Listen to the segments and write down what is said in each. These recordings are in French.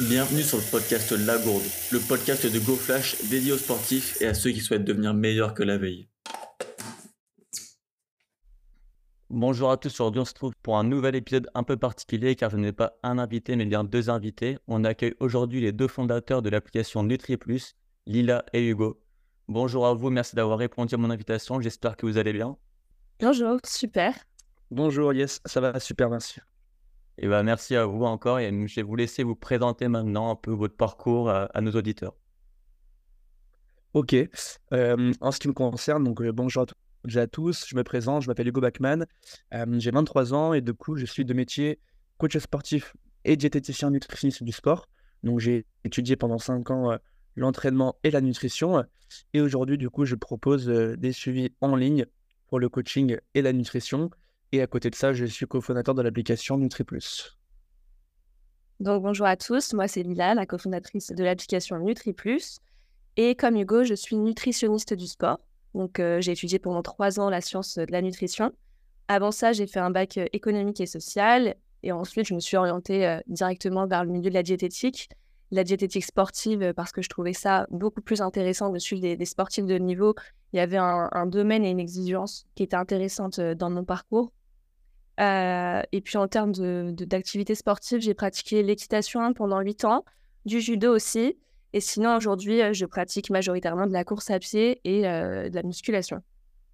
Bienvenue sur le podcast La Gourde, le podcast de GoFlash dédié aux sportifs et à ceux qui souhaitent devenir meilleurs que la veille. Bonjour à tous, aujourd'hui on se trouve pour un nouvel épisode un peu particulier car je n'ai pas un invité mais bien deux invités. On accueille aujourd'hui les deux fondateurs de l'application NutriPlus, Lila et Hugo. Bonjour à vous, merci d'avoir répondu à mon invitation, j'espère que vous allez bien. Bonjour, super. Bonjour, yes, ça va super, merci. Et bah, merci à vous encore et je vais vous laisser vous présenter maintenant un peu votre parcours à, nos auditeurs. Ok. en ce qui me concerne, donc bonjour à, tous, je me présente, je m'appelle Hugo Bachmann, j'ai 23 ans et du coup je suis de métier coach sportif et diététicien nutritionniste du sport. Donc j'ai étudié pendant 5 ans l'entraînement et la nutrition et aujourd'hui du coup je propose des suivis en ligne pour le coaching et la nutrition et à côté de ça, je suis cofondateur de l'application NutriPlus. Donc bonjour à tous, moi c'est Lila, la cofondatrice de l'application NutriPlus. Et comme Hugo, je suis nutritionniste du sport. Donc euh, j'ai étudié pendant trois ans la science de la nutrition. Avant ça, j'ai fait un bac euh, économique et social. Et ensuite, je me suis orientée euh, directement vers le milieu de la diététique, la diététique sportive, parce que je trouvais ça beaucoup plus intéressant de suivre des, sportifs de niveau. Il y avait un, domaine et une exigence qui était intéressante dans mon parcours. Euh, et puis en termes d'activité de, sportive, j'ai pratiqué l'équitation pendant 8 ans, du judo aussi. Et sinon, aujourd'hui, euh, je pratique majoritairement de la course à pied et euh, de la musculation.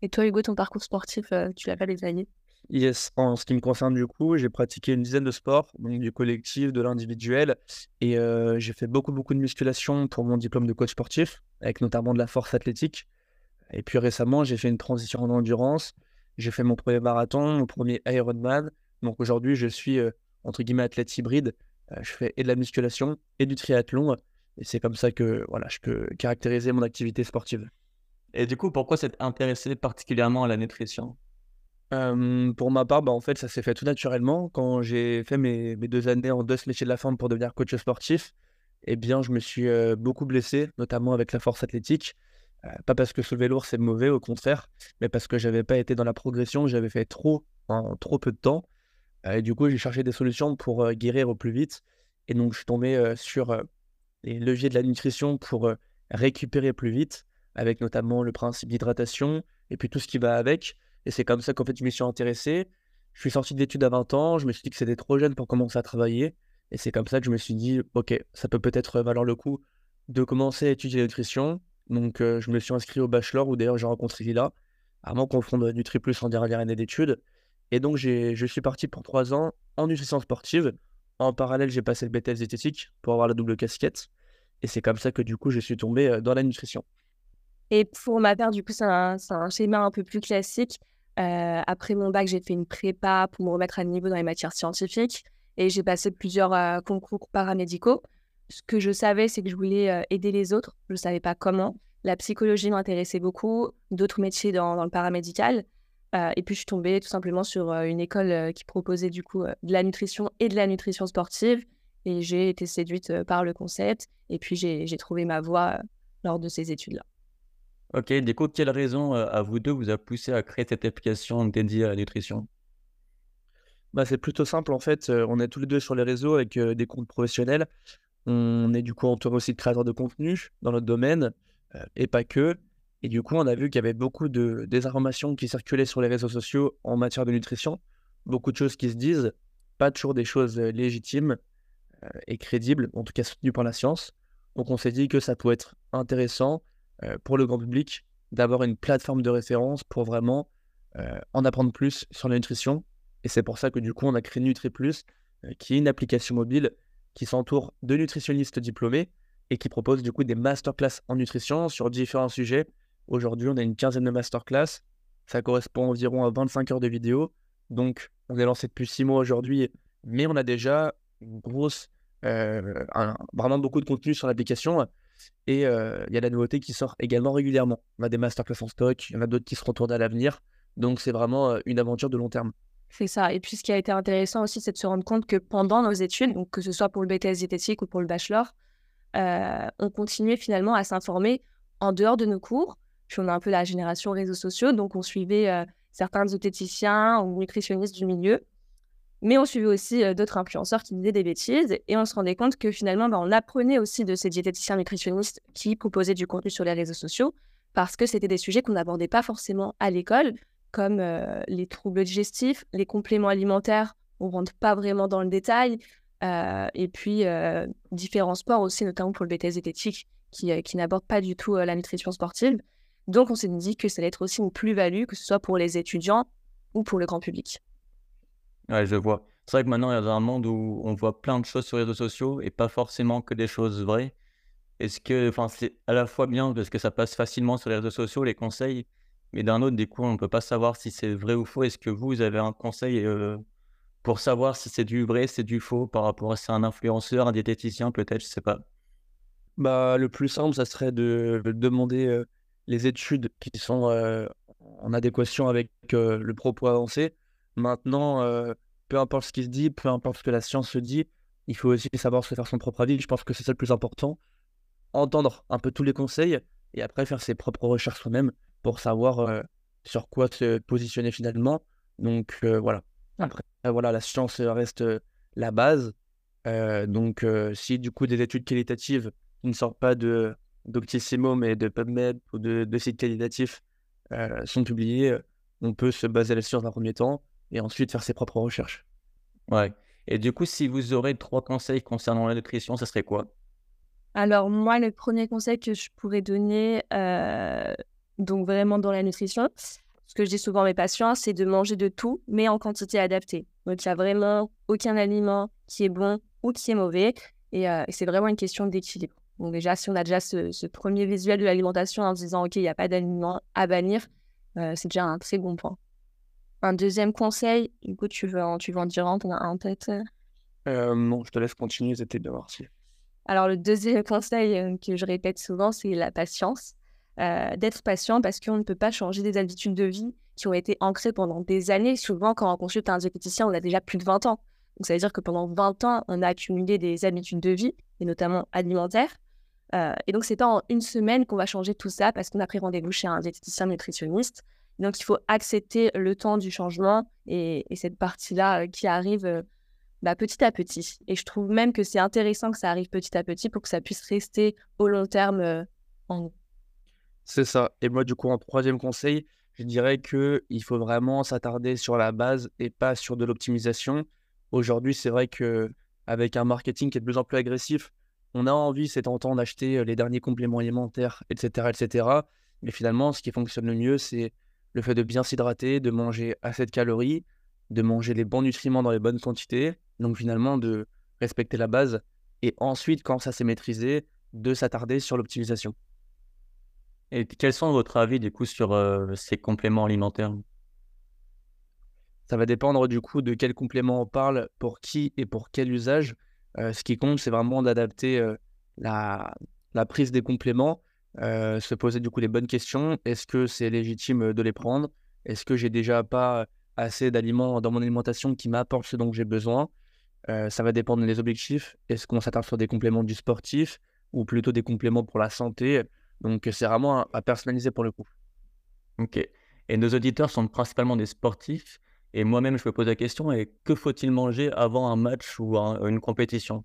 Et toi, Hugo, ton parcours sportif, tu l'as pas détaillé? Yes, en ce qui me concerne du coup, j'ai pratiqué une dizaine de sports, du collectif, de l'individuel, et j'ai fait beaucoup beaucoup de musculation pour mon diplôme de coach sportif, avec notamment de la force athlétique. Et puis récemment, j'ai fait une transition en endurance, j'ai fait mon premier marathon, mon premier Ironman. Donc aujourd'hui, je suis euh, entre guillemets athlète hybride. Euh, je fais et de la musculation et du triathlon. Et c'est comme ça que voilà, je peux caractériser mon activité sportive. Et du coup, pourquoi s'être intéressé particulièrement à la nutrition? Pour ma part, bah, en fait, ça s'est fait tout naturellement. Quand j'ai fait mes, mes, deux années en deux métiers de la forme pour devenir coach sportif, eh bien, je me suis euh, beaucoup blessé, notamment avec la force athlétique. Euh, pas parce que soulever lourd c'est mauvais, au contraire, mais parce que j'avais pas été dans la progression, j'avais fait trop en trop peu de temps. Euh, et du coup, j'ai cherché des solutions pour euh, guérir au plus vite. Et donc, je suis tombé sur les leviers de la nutrition pour récupérer plus vite, avec notamment le principe d'hydratation et puis tout ce qui va avec. Et c'est comme ça qu'en fait, je m'y suis intéressé. Je suis sorti d'études à 20 ans, je me suis dit que c'était trop jeune pour commencer à travailler. Et c'est comme ça que je me suis dit, OK, ça peut peut-être valoir le coup de commencer à étudier la nutrition, donc, je me suis inscrit au bachelor où d'ailleurs j'ai rencontré Lila, avant qu'on fonde NutriPlus en dernière année d'études. Et donc, je suis parti pour trois ans en nutrition sportive. En parallèle, j'ai passé le BTS diététique pour avoir la double casquette. Et c'est comme ça que du coup, je suis tombé dans la nutrition. Et pour ma part, du coup, c'est un, un, schéma un peu plus classique. après mon bac, j'ai fait une prépa pour me remettre à niveau dans les matières scientifiques. Et j'ai passé plusieurs concours paramédicaux ce que je savais, c'est que je voulais aider les autres. Je ne savais pas comment. La psychologie m'intéressait beaucoup, d'autres métiers dans, le paramédical. et puis, je suis tombée tout simplement sur une école qui proposait du coup de la nutrition et de la nutrition sportive. Et j'ai été séduite par le concept. Et puis, j'ai trouvé ma voie lors de ces études-là. Ok, du coup, quelle raison à vous deux vous a poussé à créer cette application dédiée à la nutrition? Bah, C'est plutôt simple en fait. On est tous les deux sur les réseaux avec des comptes professionnels. On est du coup entouré aussi de créateurs de contenu dans notre domaine, euh, et pas que. Et du coup, on a vu qu'il y avait beaucoup de désinformations qui circulaient sur les réseaux sociaux en matière de nutrition. Beaucoup de choses qui se disent, pas toujours des choses euh, légitimes euh, et crédibles, en tout cas soutenues par la science. Donc on s'est dit que ça pouvait être intéressant pour le grand public d'avoir une plateforme de référence pour vraiment en apprendre plus sur la nutrition. Et c'est pour ça que du coup, on a créé NutriPlus, qui est une application mobile qui s'entoure de nutritionnistes diplômés et qui propose du coup des masterclass en nutrition sur différents sujets. Aujourd'hui, on a une quinzaine de masterclass. Ça correspond environ à 25 heures de vidéo. Donc, on est lancé depuis six mois aujourd'hui, mais on a déjà une grosse, euh, vraiment beaucoup de contenu sur l'application. Et euh, il y a la nouveauté qui sort également régulièrement. On a des masterclass en stock, il y en a d'autres qui seront tournés à l'avenir. Donc, c'est vraiment euh, une aventure de long terme. C'est ça. Et puis, ce qui a été intéressant aussi, c'est de se rendre compte que pendant nos études, donc que ce soit pour le BTS diététique ou pour le bachelor, euh, on continuait finalement à s'informer en dehors de nos cours. Puis, on a un peu la génération réseaux sociaux, donc on suivait euh, certains diététiciens ou nutritionnistes du milieu. Mais on suivait aussi d'autres influenceurs qui disaient des bêtises et on se rendait compte que finalement, bah, on apprenait aussi de ces diététiciens nutritionnistes qui proposaient du contenu sur les réseaux sociaux parce que c'était des sujets qu'on n'abordait pas forcément à l'école, comme les troubles digestifs, les compléments alimentaires, on ne rentre pas vraiment dans le détail, et puis différents sports aussi, notamment pour le BTS zététique, qui, qui n'aborde pas du tout la nutrition sportive. Donc on s'est dit que ça allait être aussi une plus-value, que ce soit pour les étudiants ou pour le grand public. Ouais, je vois. C'est vrai que maintenant, il y a un monde où on voit plein de choses sur les réseaux sociaux et pas forcément que des choses vraies. Est-ce que, enfin, c'est à la fois bien parce que ça passe facilement sur les réseaux sociaux, les conseils, mais d'un autre, du coup, on ne peut pas savoir si c'est vrai ou faux. Est-ce que vous avez un conseil euh, pour savoir si c'est du vrai, c'est du faux par rapport à c'est un influenceur, un diététicien, peut-être, je sais pas. Bah, le plus simple, ça serait de demander euh, les études qui sont euh, en adéquation avec le propos avancé. Maintenant, peu importe ce qui se dit, peu importe ce que la science se dit, il faut aussi savoir se faire son propre avis. Je pense que c'est ça le plus important. Entendre un peu tous les conseils et après faire ses propres recherches soi-même pour savoir sur quoi se positionner finalement. Donc voilà. Après, voilà, la science reste la base. donc si du coup des études qualitatives qui ne sortent pas de Doctissimo mais de PubMed ou de, de sites qualitatifs sont publiées, on peut se baser là-dessus dans un premier temps et ensuite faire ses propres recherches. Ouais. Et du coup, si vous aurez trois conseils concernant la nutrition, ça serait quoi? Alors, moi, le premier conseil que je pourrais donner, euh, donc vraiment dans la nutrition, ce que je dis souvent à mes patients, c'est de manger de tout, mais en quantité adaptée. Donc, il n'y a vraiment aucun aliment qui est bon ou qui est mauvais. Et, euh, c'est vraiment une question d'équilibre. Donc, déjà, si on a déjà ce, premier visuel de l'alimentation en se disant, OK, il n'y a pas d'aliment à bannir, euh, c'est déjà un très bon point. Un deuxième conseil, du coup, tu veux en, tu veux en dire un, en tête euh, Non, je te laisse continuer, c'était bien merci. Alors, le deuxième conseil que je répète souvent, c'est la patience. Euh, d'être patient parce qu'on ne peut pas changer des habitudes de vie qui ont été ancrées pendant des années. Souvent, quand on consulte un diététicien, on a déjà plus de 20 ans. Donc, ça veut dire que pendant 20 ans, on a accumulé des habitudes de vie, et notamment alimentaires. et donc, c'est pas en une semaine qu'on va changer tout ça parce qu'on a pris rendez-vous chez un diététicien nutritionniste. Donc, il faut accepter le temps du changement et, cette partie-là euh, qui arrive euh, bah, petit à petit. Et je trouve même que c'est intéressant que ça arrive petit à petit pour que ça puisse rester au long terme euh, en. C'est ça. Et moi, du coup, en troisième conseil, je dirais qu'il faut vraiment s'attarder sur la base et pas sur de l'optimisation. Aujourd'hui, c'est vrai que avec un marketing qui est de plus en plus agressif, on a envie, c'est tentant, d'acheter les derniers compléments alimentaires, etc., etc. Mais finalement, ce qui fonctionne le mieux, c'est le fait de bien s'hydrater, de manger assez de calories, de manger les bons nutriments dans les bonnes quantités, donc finalement de respecter la base, et ensuite, quand ça s'est maîtrisé, de s'attarder sur l'optimisation. Et quels sont votre avis du coup sur euh, ces compléments alimentaires? Ça va dépendre du coup de quel complément on parle, pour qui et pour quel usage. Euh, ce qui compte, c'est vraiment d'adapter euh, la, la, prise des compléments se poser du coup les bonnes questions. Est-ce que c'est légitime de les prendre? Est-ce que j'ai déjà pas assez d'aliments dans mon alimentation qui m'apportent ce dont j'ai besoin? Ça va dépendre des objectifs. Est-ce qu'on s'attarde sur des compléments du sportif ou plutôt des compléments pour la santé? Donc c'est vraiment à, personnaliser pour le coup. Ok. Et nos auditeurs sont principalement des sportifs. Et moi-même, je me pose la question, et que faut-il manger avant un match ou une compétition?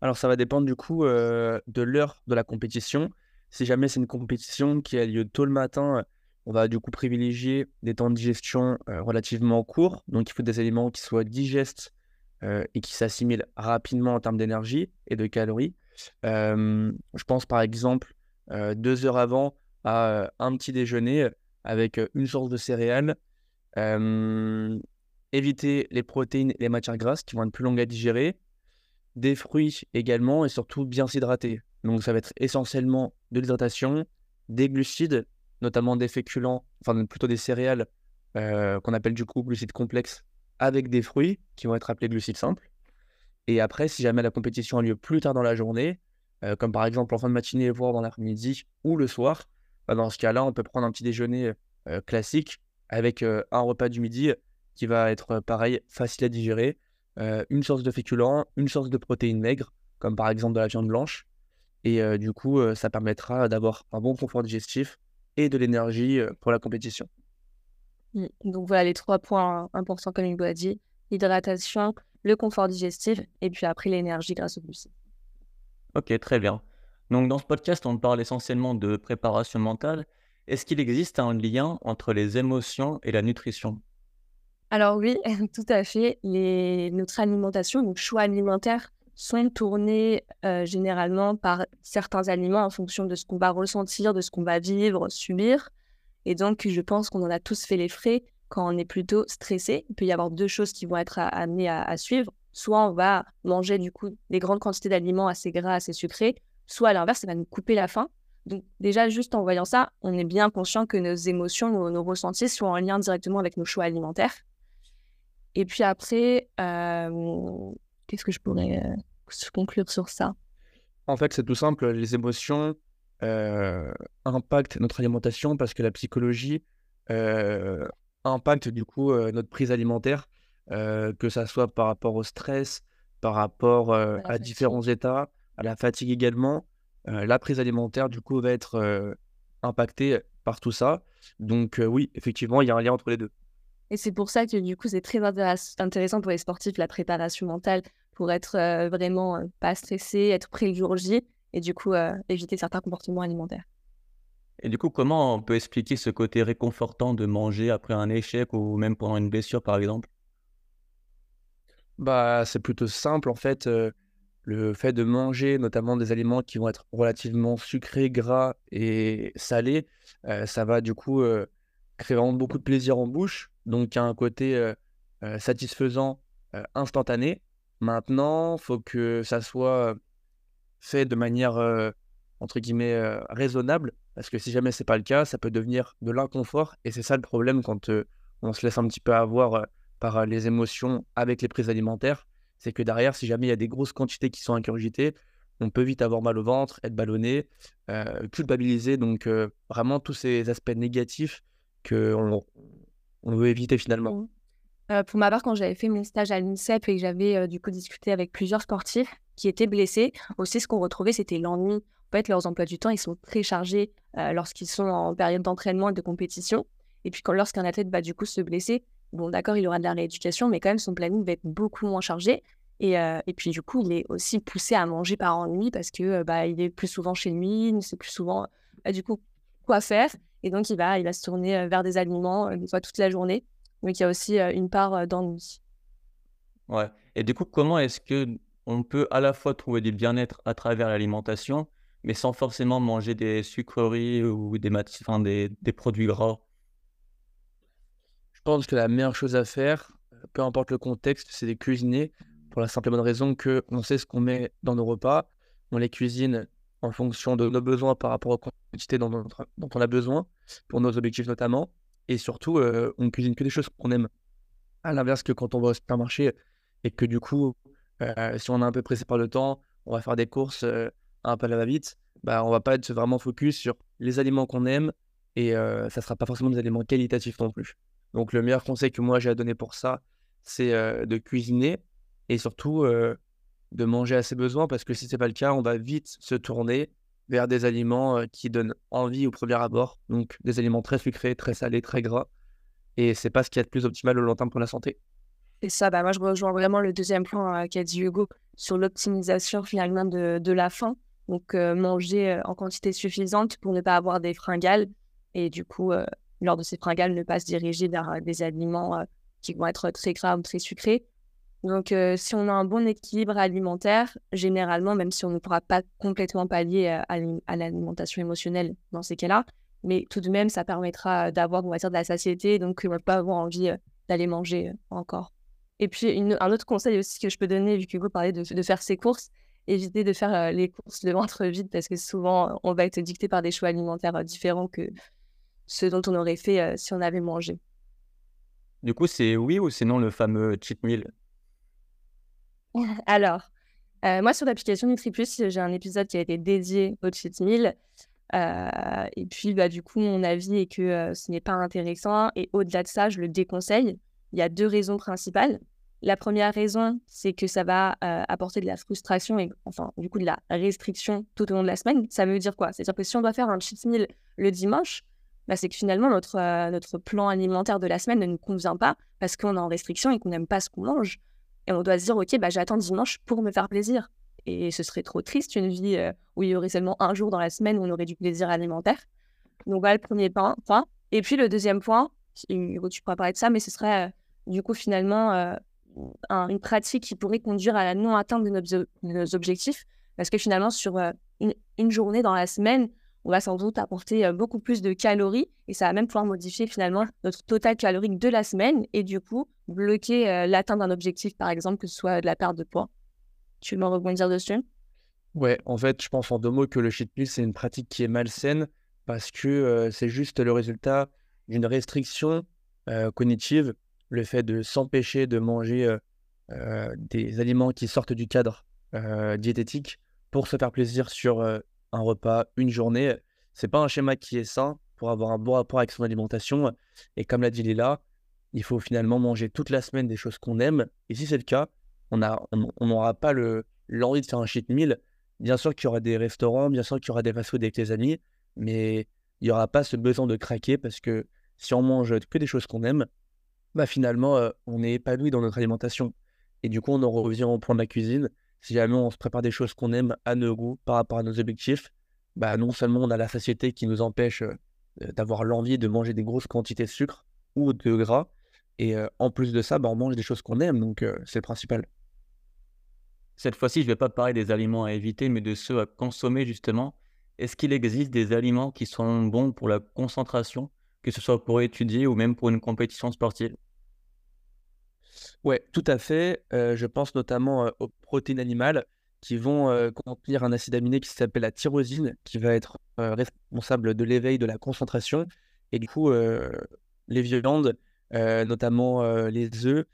Alors ça va dépendre du coup euh, de l'heure de la compétition. Si jamais c'est une compétition qui a lieu tôt le matin, on va du coup privilégier des temps de digestion euh, relativement courts. Donc il faut des aliments qui soient digestes euh, et qui s'assimilent rapidement en termes d'énergie et de calories. Je pense par exemple deux heures avant à un petit déjeuner avec une source de céréales. éviter les protéines et les matières grasses qui vont être plus longues à digérer. Des fruits également et surtout bien s'hydrater. Donc ça va être essentiellement de l'hydratation, des glucides, notamment des féculents, enfin plutôt des céréales euh, qu'on appelle du coup glucides complexes avec des fruits qui vont être appelés glucides simples. Et après, si jamais la compétition a lieu plus tard dans la journée, euh, comme par exemple en fin de matinée, voire dans l'après-midi ou le soir, bah, dans ce cas-là, on peut prendre un petit déjeuner euh, classique avec un repas du midi qui va être pareil, facile à digérer, une source de féculents, une source de protéines maigres, comme par exemple de la viande blanche, et du coup, ça permettra d'avoir un bon confort digestif et de l'énergie pour la compétition. Mmh. Donc voilà les trois points importants comme Hugo a dit. l'hydratation, le confort digestif et puis après l'énergie grâce au glucides. Ok, très bien. Donc dans ce podcast, on parle essentiellement de préparation mentale. Est-ce qu'il existe un lien entre les émotions et la nutrition? Alors oui, tout à fait. Notre alimentation, nos choix alimentaires sont tournés euh, généralement par certains aliments en fonction de ce qu'on va ressentir, de ce qu'on va vivre, subir. Et donc, je pense qu'on en a tous fait les frais quand on est plutôt stressé. Il peut y avoir deux choses qui vont être amenées à, suivre. Soit on va manger du coup des grandes quantités d'aliments assez gras, assez sucrés, soit à l'inverse, ça va nous couper la faim. Donc déjà, juste en voyant ça, on est bien conscient que nos émotions, nos, ressentis sont en lien directement avec nos choix alimentaires. Et puis après, euh, qu'est-ce que je pourrais euh, conclure sur ça? En fait, c'est tout simple. Les émotions euh, impactent notre alimentation parce que la psychologie impacte du coup notre prise alimentaire, que ça soit par rapport au stress, par rapport à différents états, à la fatigue également. la prise alimentaire, du coup, va être impactée par tout ça. Donc, oui, effectivement, il y a un lien entre les deux. Et c'est pour ça que, du coup, c'est très intéressant pour les sportifs, la préparation mentale, pour être vraiment pas stressé, être prêt le jour J et, du coup, éviter certains comportements alimentaires. Et du coup, comment on peut expliquer ce côté réconfortant de manger après un échec ou même pendant une blessure, par exemple? Bah, c'est plutôt simple en fait le fait de manger notamment des aliments qui vont être relativement sucrés, gras et salés, ça va du coup créer vraiment beaucoup de plaisir en bouche. Donc il y a un côté satisfaisant instantané. Maintenant, faut que ça soit fait de manière entre guillemets raisonnable, parce que si jamais c'est pas le cas, ça peut devenir de l'inconfort. Et c'est ça le problème quand on se laisse un petit peu avoir par les émotions avec les prises alimentaires c'est que derrière, si jamais il y a des grosses quantités qui sont ingurgitées, on peut vite avoir mal au ventre, être ballonné, euh, culpabiliser. Donc, euh, vraiment, tous ces aspects négatifs qu'on on veut éviter finalement. Mmh. Euh, pour ma part, quand j'avais fait mon stage à l'INSEP et que j'avais du coup discuté avec plusieurs sportifs qui étaient blessés, aussi ce qu'on retrouvait, c'était l'ennui. En fait, leurs emplois du temps, ils sont très chargés lorsqu'ils sont en période d'entraînement et de compétition. Et puis, lorsqu'un athlète va du coup se blesser, bon, d'accord, il aura de la rééducation, mais quand même, son planning va être beaucoup moins chargé. Et, euh, et, puis, du coup, il est aussi poussé à manger par ennui parce que euh, bah, il est plus souvent chez lui, il ne sait plus souvent, bah, du coup, quoi faire. Et donc, il va, il va se tourner euh, vers des aliments une fois toute la journée. Donc, il y a aussi une part d'ennui. Ouais. Et du coup, comment est-ce que on peut à la fois trouver du bien-être à travers l'alimentation, mais sans forcément manger des sucreries ou des, enfin, des, des produits gras? Pense que la meilleure chose à faire, peu importe le contexte, c'est de cuisiner pour la simple et bonne raison qu'on sait ce qu'on met dans nos repas. On les cuisine en fonction de nos besoins par rapport aux quantités dont, on a besoin, pour nos objectifs notamment. Et surtout, euh, on cuisine que des choses qu'on aime. À l'inverse que quand on va au supermarché et que du coup, euh, si on est un peu pressé par le temps, on va faire des courses euh, un peu à la va-vite, bah, on va pas être vraiment focus sur les aliments qu'on aime et ça ne sera pas forcément des aliments qualitatifs non plus. Donc, le meilleur conseil que moi j'ai à donner pour ça, c'est de cuisiner et surtout de manger à ses besoins parce que si ce n'est pas le cas, on va vite se tourner vers des aliments qui donnent envie au premier abord. Donc, des aliments très sucrés, très salés, très gras. Et c'est pas ce qui est le plus optimal au long terme pour la santé. Et ça, bah, moi, je rejoins vraiment le deuxième point qu'a dit Hugo sur l'optimisation finalement de, de, la faim. Donc, manger en quantité suffisante pour ne pas avoir des fringales et du coup lors de ces fringales, ne pas se diriger vers euh, des aliments euh, qui vont être très gras ou très sucrés. Donc, euh, si on a un bon équilibre alimentaire, généralement, même si on ne pourra pas complètement pallier à, l'alimentation émotionnelle dans ces cas-là, mais tout de même, ça permettra d'avoir, on va dire, de la satiété, donc on ne va pas avoir envie d'aller manger encore. Et puis, un autre conseil aussi que je peux donner, vu que vous parlez de, de faire ses courses, éviter de faire les courses le ventre vide, parce que souvent, on va être dicté par des choix alimentaires différents que ce dont on aurait fait euh, si on avait mangé. Du coup, c'est oui ou c'est non le fameux cheat meal? Alors, euh, moi sur l'application NutriPlus, j'ai un épisode qui a été dédié au cheat meal. Euh, et puis, bah, du coup, mon avis est que ce n'est pas intéressant. Et au-delà de ça, je le déconseille. Il y a deux raisons principales. La première raison, c'est que ça va apporter de la frustration et enfin, du coup, de la restriction tout au long de la semaine. Ça veut dire quoi? C'est-à-dire que si on doit faire un cheat meal le dimanche, bah, c'est que finalement, notre, notre plan alimentaire de la semaine ne nous convient pas parce qu'on est en restriction et qu'on n'aime pas ce qu'on mange. Et on doit se dire, OK, bah, j'attends dimanche pour me faire plaisir. Et ce serait trop triste, une vie où il y aurait seulement un jour dans la semaine où on aurait du plaisir alimentaire. Donc voilà le premier point. Et puis le deuxième point, tu pourras parler de ça, mais ce serait du coup finalement une pratique qui pourrait conduire à la non-atteinte de, nos objectifs. Parce que finalement, sur une, journée dans la semaine, on va sans doute apporter beaucoup plus de calories et ça va même pouvoir modifier finalement notre total calorique de la semaine et du coup bloquer l'atteinte d'un objectif, par exemple, que ce soit de la perte de poids. Tu veux rebondir dessus? Ouais, en fait, je pense en deux mots que le cheat meal, c'est une pratique qui est malsaine parce que c'est juste le résultat d'une restriction cognitive, le fait de s'empêcher de manger des aliments qui sortent du cadre diététique pour se faire plaisir sur un repas, une journée. C'est pas un schéma qui est sain pour avoir un bon rapport avec son alimentation. Et comme l'a dit Lila, il faut finalement manger toute la semaine des choses qu'on aime. Et si c'est le cas, on n'aura pas l'envie de faire un cheat meal. Bien sûr qu'il y aura des restaurants, bien sûr qu'il y aura des fast-food avec les amis, mais il n'y aura pas ce besoin de craquer parce que si on mange que des choses qu'on aime, bah finalement, euh, on est épanoui dans notre alimentation. Et du coup, on en revient au point de la cuisine. Si jamais on se prépare des choses qu'on aime à nos goûts par rapport à nos objectifs, bah non seulement on a la satiété qui nous empêche euh, d'avoir l'envie de manger des grosses quantités de sucre ou de gras, et euh, en plus de ça, bah, on mange des choses qu'on aime, donc c'est le principal. Cette fois-ci, je ne vais pas parler des aliments à éviter, mais de ceux à consommer justement. Est-ce qu'il existe des aliments qui sont bons pour la concentration, que ce soit pour étudier ou même pour une compétition sportive? Oui, tout à fait. Je pense notamment aux protéines animales qui vont contenir un acide aminé qui s'appelle la tyrosine, qui va être responsable de l'éveil de la concentration. Et du coup, les viandes, notamment les œufs,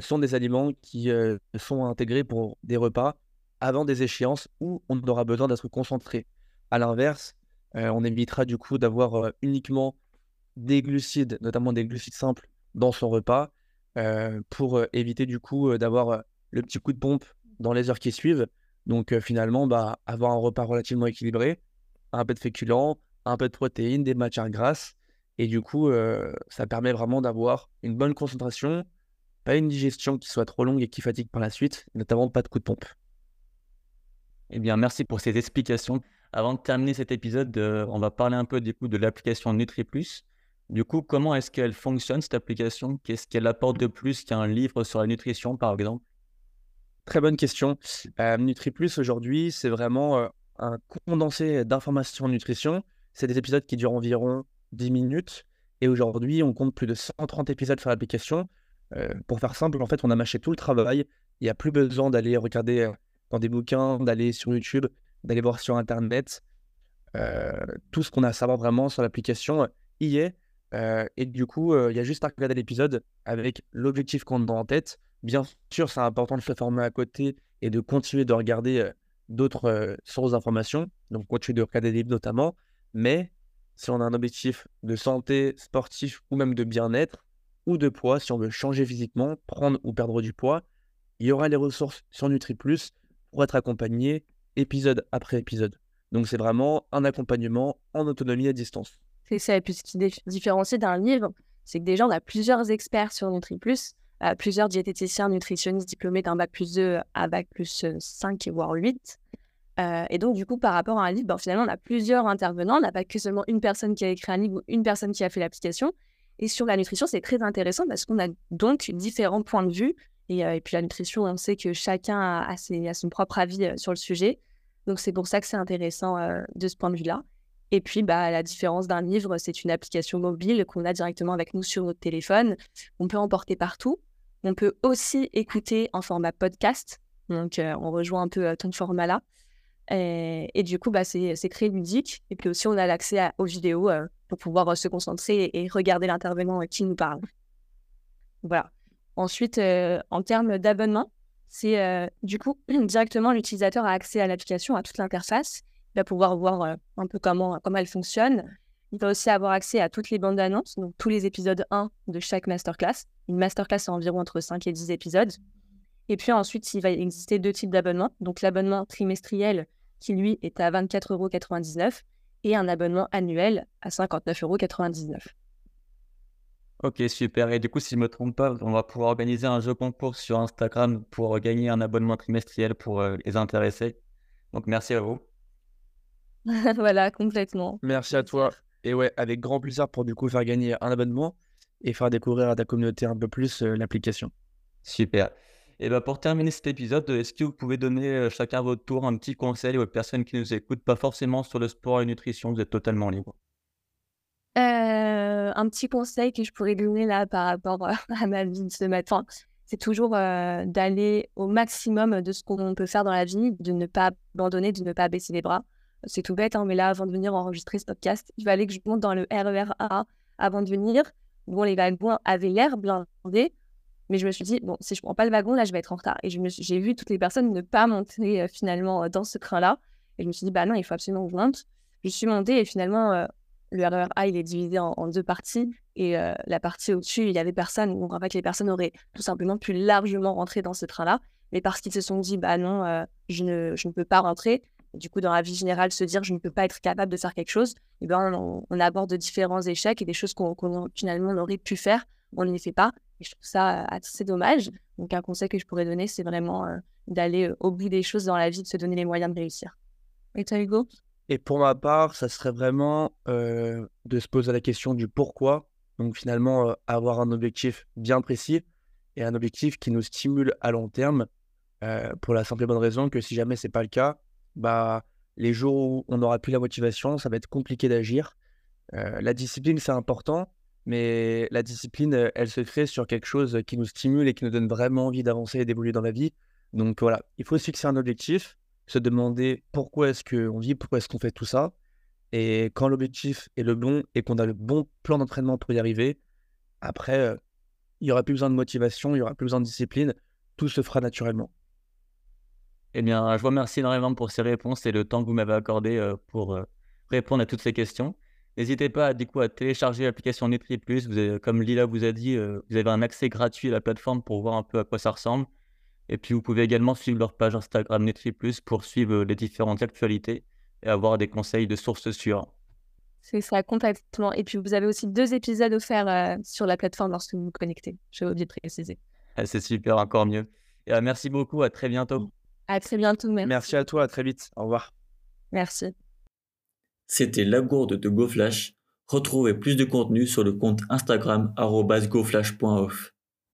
sont des aliments qui sont intégrés pour des repas avant des échéances où on aura besoin d'être concentré. À l'inverse, on évitera du coup d'avoir uniquement des glucides, notamment des glucides simples, dans son repas, pour éviter du coup d'avoir le petit coup de pompe dans les heures qui suivent. Donc finalement, bah, avoir un repas relativement équilibré, un peu de féculents, un peu de protéines, des matières grasses. Et du coup, ça permet vraiment d'avoir une bonne concentration, pas une digestion qui soit trop longue et qui fatigue par la suite, notamment pas de coup de pompe. Eh bien, merci pour ces explications. Avant de terminer cet épisode, euh, on va parler un peu du coup de l'application NutriPlus. Du coup, comment est-ce qu'elle fonctionne cette application? Qu'est-ce qu'elle apporte de plus qu'un livre sur la nutrition, par exemple? Très bonne question. Euh, NutriPlus aujourd'hui, c'est vraiment euh, un condensé d'informations nutrition. C'est des épisodes qui durent environ 10 minutes. Et aujourd'hui, on compte plus de 130 épisodes sur l'application. pour faire simple, en fait, on a mâché tout le travail. Il n'y a plus besoin d'aller regarder dans des bouquins, d'aller sur YouTube d'aller voir sur Internet. Euh, tout ce qu'on a à savoir vraiment sur l'application y est. Euh, et du coup, euh, il y a juste à regarder l'épisode avec l'objectif qu'on a en tête. Bien sûr, c'est important de se former à côté et de continuer de regarder d'autres sources d'informations, donc continuer de regarder des livres notamment. Mais si on a un objectif de santé, sportif ou même de bien-être ou de poids, si on veut changer physiquement, prendre ou perdre du poids, il y aura les ressources sur NutriPlus pour être accompagné épisode après épisode. Donc c'est vraiment un accompagnement en autonomie à distance. C'est ça, et puis ce qui différencie d'un livre, c'est que déjà on a plusieurs experts sur NutriPlus, euh, plusieurs diététiciens nutritionnistes diplômés d'un bac plus 2 à bac plus 5 voire 8. Euh, et donc du coup par rapport à un livre, ben, finalement on a plusieurs intervenants, on n'a pas que seulement une personne qui a écrit un livre ou une personne qui a fait l'application. Et sur la nutrition, c'est très intéressant parce qu'on a donc différents points de vue. Et, euh, et, puis la nutrition, on sait que chacun ses, a son propre avis sur le sujet. Donc c'est pour ça que c'est intéressant euh, de ce point de vue-là. Et puis, bah, la différence d'un livre, c'est une application mobile qu'on a directement avec nous sur notre téléphone. On peut emporter partout. On peut aussi écouter en format podcast. Donc, euh, on rejoint un peu euh, ton format-là. Et, du coup, bah, c'est très ludique. Et puis aussi, on a l'accès aux vidéos pour pouvoir se concentrer et regarder l'intervenant qui nous parle. Voilà. Ensuite, en termes d'abonnement, c'est euh, du coup directement l'utilisateur a accès à l'application, à toute l'interface. Va pouvoir voir euh, un peu comment, comment elle fonctionne. Il va aussi avoir accès à toutes les bandes annonces, donc tous les épisodes 1 de chaque masterclass. Une masterclass, c'est environ entre 5 et 10 épisodes. Et puis ensuite, il va exister deux types d'abonnements. Donc l'abonnement trimestriel qui, lui, est à 24,99 euros et un abonnement annuel à 59,99 euros. Ok, super. Et du coup, si je ne me trompe pas, on va pouvoir organiser un jeu concours sur Instagram pour gagner un abonnement trimestriel pour euh, les intéressés. Donc, merci à vous. voilà, complètement. Merci à toi. Et ouais, avec grand plaisir pour du coup faire gagner un abonnement et faire découvrir à ta communauté un peu plus euh, l'application. Super. Et bah pour terminer cet épisode, est-ce que vous pouvez donner euh, chacun à votre tour un petit conseil aux personnes qui nous écoutent, pas forcément sur le sport et la nutrition, vous êtes totalement libre euh, Un petit conseil que je pourrais donner là par rapport à ma vie de ce matin, c'est toujours euh, d'aller au maximum de ce qu'on peut faire dans la vie, de ne pas abandonner, de ne pas baisser les bras. C'est tout bête, hein, mais là, avant de venir enregistrer ce podcast, il fallait que je monte dans le RER A avant de venir. Bon, les wagons avaient l'air blindés, mais je me suis dit, bon, si je prends pas le wagon, là, je vais être en retard. Et j'ai vu toutes les personnes ne pas monter euh, finalement euh, dans ce train-là. Et je me suis dit, bah non, il faut absolument que je monte. Je suis montée et finalement, euh, le RER A, il est divisé en, deux parties. Et la partie au-dessus, il y avait personne. Donc en fait, les personnes auraient tout simplement pu largement rentrer dans ce train-là. Mais parce qu'ils se sont dit, bah non, je, ne, je ne peux pas rentrer. Du coup, dans la vie générale, se dire, je ne peux pas être capable de faire quelque chose, eh ben, on, aborde différents échecs et des choses qu'on finalement aurait pu faire, on ne les fait pas. Et je trouve ça assez dommage. Donc, un conseil que je pourrais donner, c'est vraiment d'aller au bout des choses dans la vie, de se donner les moyens de réussir. Et toi, Hugo? Et pour ma part, ça serait vraiment de se poser la question du pourquoi. Donc, finalement, avoir un objectif bien précis et un objectif qui nous stimule à long terme. pour la simple et bonne raison que si jamais c'est pas le cas, bah, les jours où on n'aura plus la motivation, ça va être compliqué d'agir. la discipline, c'est important, mais la discipline, elle se crée sur quelque chose qui nous stimule et qui nous donne vraiment envie d'avancer et d'évoluer dans la vie. Donc voilà, il faut se fixer un objectif, se demander pourquoi est-ce qu'on vit, pourquoi est-ce qu'on fait tout ça. Et quand l'objectif est le bon et qu'on a le bon plan d'entraînement pour y arriver, après, il n'y aura plus besoin de motivation, il n'y aura plus besoin de discipline, tout se fera naturellement. Eh bien, je vous remercie énormément pour ces réponses et le temps que vous m'avez accordé pour répondre à toutes ces questions. N'hésitez pas du coup à télécharger l'application Nutri Plus. comme Lila vous a dit, euh, vous avez un accès gratuit à la plateforme pour voir un peu à quoi ça ressemble. Et puis vous pouvez également suivre leur page Instagram Nutri Plus pour suivre euh, les différentes actualités et avoir des conseils de sources sûres. C'est ça, complètement. Et puis vous avez aussi deux épisodes offerts euh, sur la plateforme lorsque vous vous connectez. Je vais oublié de préciser. Ah, c'est super, encore mieux. Et, merci beaucoup, à très bientôt. À très bientôt, merci. Merci à toi, à très vite. Au revoir. Merci. C'était la gourde de GoFlash. Retrouvez plus de contenu sur le compte Instagram goflash.off.